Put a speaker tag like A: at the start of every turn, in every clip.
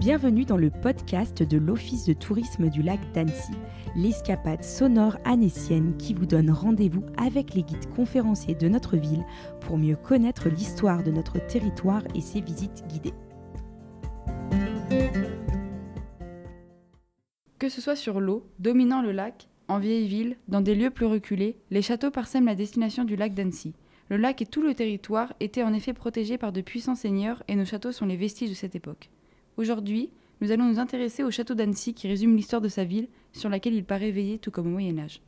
A: Bienvenue dans le podcast de l'Office de tourisme du lac d'Annecy, l'escapade sonore annécienne qui vous donne rendez-vous avec les guides conférenciers de notre ville pour mieux connaître l'histoire de notre territoire et ses visites guidées.
B: Que ce soit sur l'eau, dominant le lac, en vieille ville, dans des lieux plus reculés, les châteaux parsèment la destination du lac d'Annecy. Le lac et tout le territoire étaient en effet protégés par de puissants seigneurs et nos châteaux sont les vestiges de cette époque. Aujourd'hui, nous allons nous intéresser au château d'Annecy qui résume l'histoire de sa ville, sur laquelle il paraît veiller tout comme au Moyen Âge.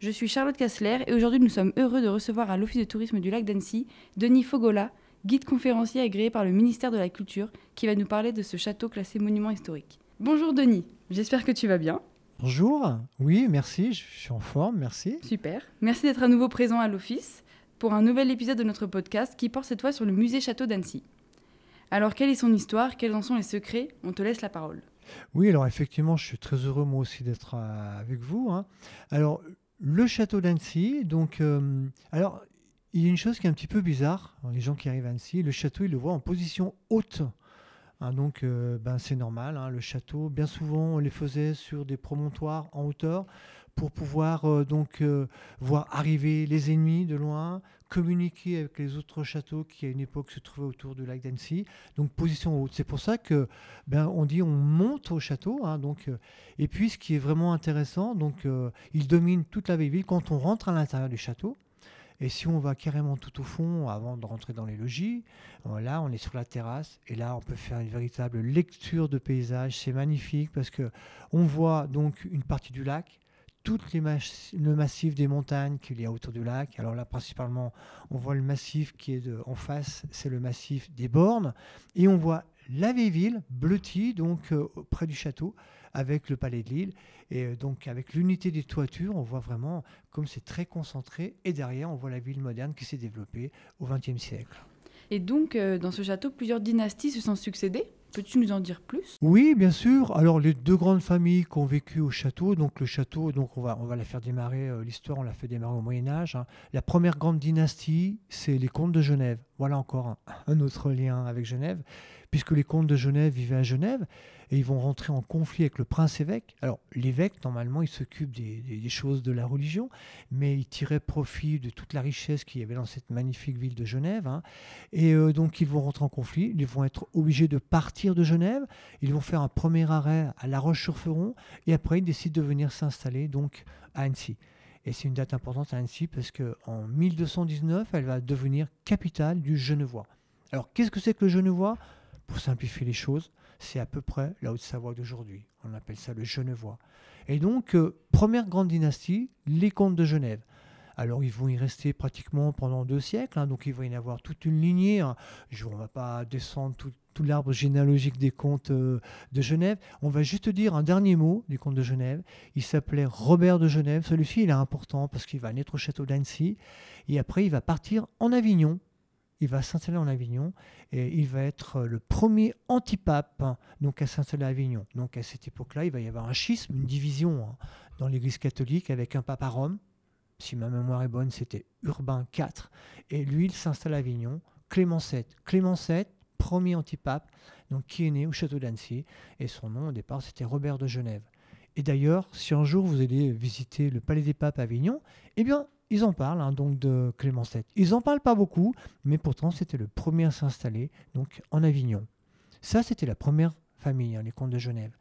B: Je suis Charlotte Kassler et aujourd'hui nous sommes heureux de recevoir à l'Office de tourisme du lac d'Annecy Denis Fogola, guide conférencier agréé par le ministère de la Culture, qui va nous parler de ce château classé monument historique. Bonjour Denis, j'espère que tu vas bien.
C: Bonjour, oui, merci, je suis en forme, merci.
B: Super, merci d'être à nouveau présent à l'Office pour un nouvel épisode de notre podcast qui porte cette fois sur le musée Château d'Annecy. Alors, quelle est son histoire? Quels en sont les secrets? On te laisse la parole.
C: Oui, alors effectivement, je suis très heureux moi aussi d'être euh, avec vous. Hein. Alors, le château d'Annecy, donc, euh, alors, il y a une chose qui est un petit peu bizarre. Les gens qui arrivent à Annecy, le château, ils le voient en position haute. Hein, donc, euh, ben, c'est normal. Hein, le château, bien souvent, on les faisait sur des promontoires en hauteur pour pouvoir donc voir arriver les ennemis de loin, communiquer avec les autres châteaux qui à une époque se trouvaient autour du lac d'Annecy. Donc position haute. C'est pour ça que ben on dit on monte au château. Hein, donc euh, et puis ce qui est vraiment intéressant, donc euh, il domine toute la ville quand on rentre à l'intérieur du château. Et si on va carrément tout au fond, avant de rentrer dans les logis, euh, là, on est sur la terrasse et là, on peut faire une véritable lecture de paysage. C'est magnifique parce que on voit donc une partie du lac, tout le massif des montagnes qu'il y a autour du lac. Alors là, principalement, on voit le massif qui est en face, c'est le massif des Bornes. Et on voit la vieille ville, bleutie, donc euh, près du château, avec le palais de Lille. Et euh, donc, avec l'unité des toitures, on voit vraiment comme c'est très concentré. Et derrière, on voit la ville moderne qui s'est développée au XXe siècle.
B: Et donc, euh, dans ce château, plusieurs dynasties se sont succédées Peux-tu nous en dire plus?
C: Oui, bien sûr. Alors les deux grandes familles qui ont vécu au château, donc le château, donc on va, on va la faire démarrer, euh, l'histoire, on l'a fait démarrer au Moyen Âge. Hein. La première grande dynastie, c'est les comtes de Genève. Voilà encore un autre lien avec Genève puisque les comtes de Genève vivaient à Genève, et ils vont rentrer en conflit avec le prince-évêque. Alors l'évêque, normalement, il s'occupe des, choses de la religion, mais il tirait profit de toute la richesse qu'il y avait dans cette magnifique ville de Genève. Hein. Et euh, donc ils vont rentrer en conflit, ils vont être obligés de partir de Genève, ils vont faire un premier arrêt à La Roche-sur-Feron, et après ils décident de venir s'installer donc à Annecy. Et c'est une date importante à Annecy parce qu'en 1219, elle va devenir capitale du Genevois. Alors qu'est-ce que c'est que le Genevois? Pour simplifier les choses, c'est à peu près la Haute-Savoie d'aujourd'hui. On appelle ça le Genevois. Et donc, euh, première grande dynastie, les comtes de Genève. Alors, ils vont y rester pratiquement pendant deux siècles, hein, donc il va y en avoir toute une lignée. Hein. on ne va pas descendre tout, l'arbre généalogique des comtes euh, de Genève. On va juste dire un dernier mot du comte de Genève. Il s'appelait Robert de Genève. Celui-ci, il est important parce qu'il va naître au château d'Annecy. Et après, il va partir en Avignon il va s'installer en Avignon et il va être le premier antipape hein, donc à s'installer à Avignon. Donc à cette époque-là, il va y avoir un schisme, une division hein, dans l'Église catholique avec un pape à Rome. Si ma mémoire est bonne, c'était Urbain IV. Et lui, il s'installe à Avignon. Clément VII. Clément VII, premier antipape, donc qui est né au château d'Annecy. Et son nom au départ, c'était Robert de Genève. Et d'ailleurs, si un jour vous allez visiter le Palais des Papes à Avignon, eh bien, ils en parlent hein, donc de Clément VII. Ils n'en parlent pas beaucoup, mais pourtant c'était le premier à s'installer donc en Avignon. Ça, c'était la première famille, hein, les comtes de Genève.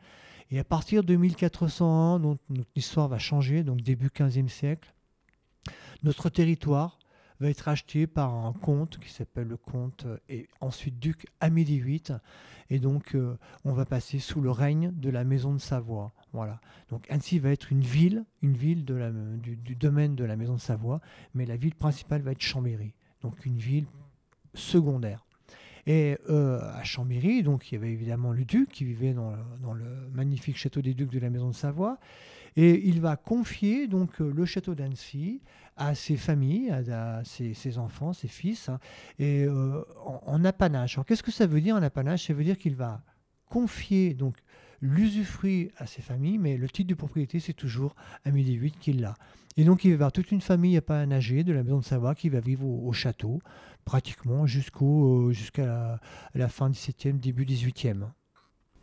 C: Et à partir de 1401, donc, notre histoire va changer, donc début 15e siècle. Notre territoire va être acheté par un comte qui s'appelle le comte euh, et ensuite duc Amélie VIII. Et donc, euh, on va passer sous le règne de la maison de Savoie. Voilà. Donc, Annecy va être une ville, une ville du, domaine de la maison de Savoie, mais la ville principale va être Chambéry. Donc, une ville secondaire. Et euh, à Chambéry, donc il y avait évidemment le duc qui vivait dans le, magnifique château des ducs de la maison de Savoie, et il va confier donc le château d'Annecy à ses familles, à, ses, enfants, ses fils, hein, et euh, en, apanage. Alors qu'est-ce que ça veut dire en apanage? Ça veut dire qu'il va confier donc l'usufruit à ses familles, mais le titre de propriété, c'est toujours Amélie VIII qui l'a. Et donc, il va y avoir toute une famille apanager de la maison de Savoie qui va vivre au, château, pratiquement jusqu'au, euh, jusqu'à la, la, fin 17e, début 18e.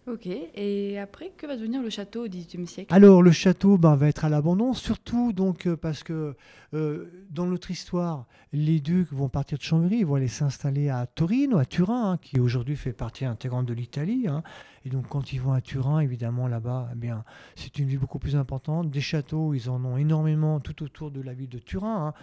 B: Ok, et après, que va devenir le château au XVIIIe siècle?
C: Alors le château ben, va être à l'abandon, surtout donc euh, parce que euh, dans notre histoire, les ducs vont partir de Chambéry, ils vont aller s'installer à Torino, à Turin, hein, qui aujourd'hui fait partie intégrante de l'Italie. hein. Et donc quand ils vont à Turin, évidemment là-bas, eh c'est une ville beaucoup plus importante. Des châteaux, ils en ont énormément tout autour de la ville de Turin. hein.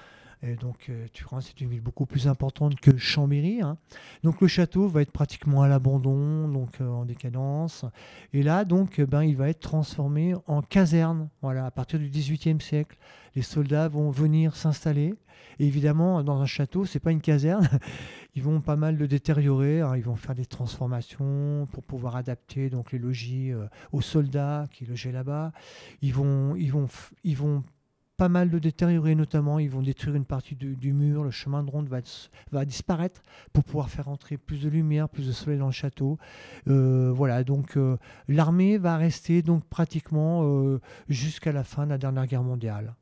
C: Et donc euh, Turin, c'est une ville beaucoup plus importante que Chambéry. hein. Donc le château va être pratiquement à l'abandon, donc euh, en décadence. Et là, donc, euh, ben, il va être transformé en caserne. Voilà, à partir du XVIIIe siècle, les soldats vont venir s'installer. Et évidemment, dans un château, c'est pas une caserne. Ils vont pas mal le détériorer. hein. Ils vont faire des transformations pour pouvoir adapter donc les logis euh, aux soldats qui logeaient là-bas. Ils vont, ils vont, ils vont pas mal le détériorer, notamment. Ils vont détruire une partie du, mur. Le chemin de ronde va disparaître pour pouvoir faire entrer plus de lumière, plus de soleil dans le château. Euh, voilà, donc euh, l'armée va rester donc pratiquement euh, jusqu'à la fin de la dernière guerre mondiale.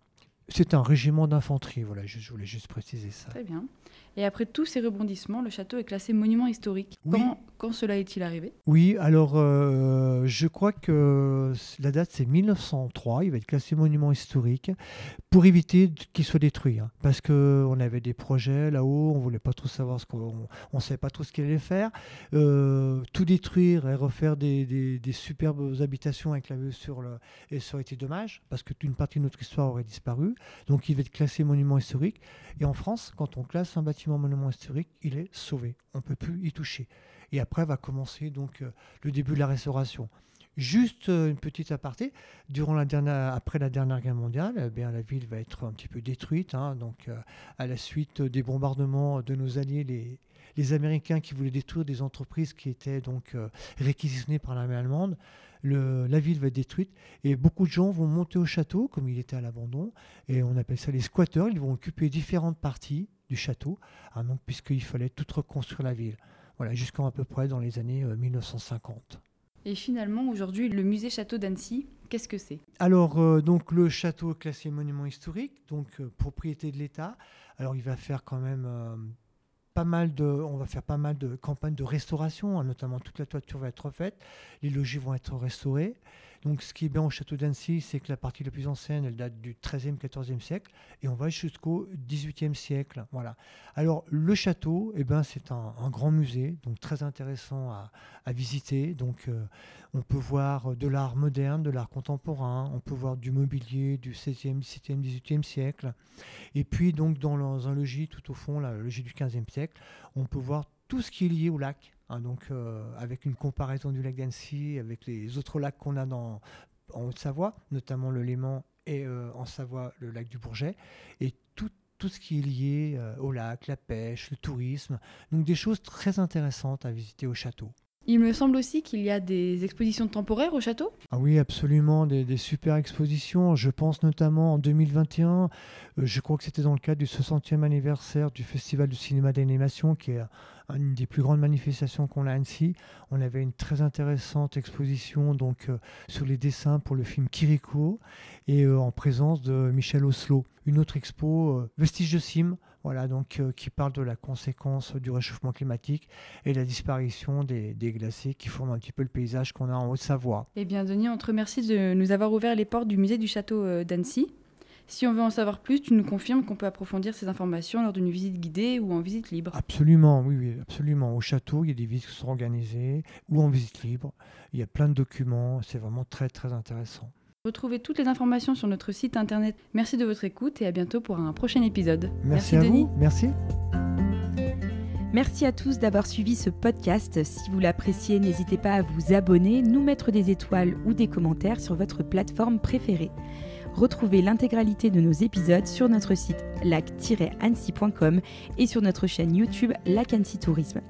C: C'est un régiment d'infanterie, voilà, je, je voulais juste préciser ça.
B: Très bien. Et après tous ces rebondissements, le château est classé monument historique.
C: Oui.
B: Quand, quand cela est-il arrivé?
C: Oui, alors euh, je crois que la date c'est 1903, il va être classé monument historique pour éviter qu'il soit détruit. hein, parce qu'on avait des projets là-haut, on voulait pas trop savoir ce qu'on on savait pas trop ce qu'il allait faire. Euh, tout détruire et refaire des, des- des superbes habitations avec la vue sur le. Et ça aurait été dommage parce que une partie de notre histoire aurait disparu. Donc il va être classé monument historique. Et en France, quand on classe un bâtiment monument historique, il est sauvé. On peut plus y toucher. Et après va commencer donc euh, le début de la restauration. Juste euh, une petite aparté, durant la dernière, après la dernière guerre mondiale, eh bien, la ville va être un petit peu détruite, hein, donc euh, à la suite des bombardements de nos alliés, les, les Américains qui voulaient détruire des entreprises qui étaient donc euh, réquisitionnées par l'armée allemande. Le- la ville va être détruite et beaucoup de gens vont monter au château, comme il était à l'abandon, et on appelle ça les squatteurs. Ils vont occuper différentes parties du château, hein, donc, puisqu'il fallait tout reconstruire la ville. Voilà, jusqu'à à peu près dans les années euh, 1950.
B: Et finalement, aujourd'hui, le musée château d'Annecy, qu'est-ce que c'est?
C: Alors, euh, donc le château est classé monument historique, donc euh, propriété de l'État. Alors, il va faire quand même euh, pas mal de, on va faire pas mal de campagnes de restauration, hein, notamment toute la toiture va être refaite, les logis vont être restaurés. Donc, ce qui est bien au château d'Annecy, c'est que la partie la plus ancienne, elle date du 13e, 14e siècle, et on va jusqu'au 18e siècle. Voilà. Alors, le château, eh ben, c'est un, grand musée, donc très intéressant à, visiter. Donc, euh, on peut voir de l'art moderne, de l'art contemporain, on peut voir du mobilier du 16e, 17e, 18e siècle. Et puis, donc, dans, un logis tout au fond, le logis du 15e siècle, on peut voir tout ce qui est lié au lac. Hein, donc, euh, avec une comparaison du lac d'Annecy avec les autres lacs qu'on a dans, en Haute-Savoie, notamment le Léman et euh, en Savoie le lac du Bourget, et tout, tout ce qui est lié euh, au lac, la pêche, le tourisme. Donc, des choses très intéressantes à visiter au château.
B: Il me semble aussi qu'il y a des expositions temporaires au château.
C: Ah oui, absolument, des, super expositions. Je pense notamment en 2021, euh, je crois que c'était dans le cadre du 60e anniversaire du Festival du cinéma d'animation, qui est une des plus grandes manifestations qu'on a à Annecy. On avait une très intéressante exposition donc, euh, sur les dessins pour le film Kiriko et euh, en présence de Michel Oslo. Une autre expo, euh, Vestiges de Cime, voilà, donc, euh, qui parle de la conséquence du réchauffement climatique et la disparition des, des glaciers qui forment un petit peu le paysage qu'on a en Haute-Savoie.
B: Eh bien, Denis, on te remercie de nous avoir ouvert les portes du musée du château euh, d'Annecy. Si on veut en savoir plus, tu nous confirmes qu'on peut approfondir ces informations lors d'une visite guidée ou en visite libre.
C: Absolument, oui, oui, absolument. Au château, il y a des visites qui sont organisées ou en visite libre. Il y a plein de documents. C'est vraiment très, très intéressant.
B: Retrouvez toutes les informations sur notre site internet. Merci de votre écoute et à bientôt pour un prochain épisode.
C: Merci, à
B: Denis.
C: vous. Merci.
A: Merci à tous d'avoir suivi ce podcast. Si vous l'appréciez, n'hésitez pas à vous abonner, nous mettre des étoiles ou des commentaires sur votre plateforme préférée. Retrouvez l'intégralité de nos épisodes sur notre site lac-annecy.com et sur notre chaîne YouTube Lac Annecy Tourisme.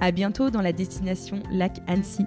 A: À bientôt dans la destination Lac Annecy.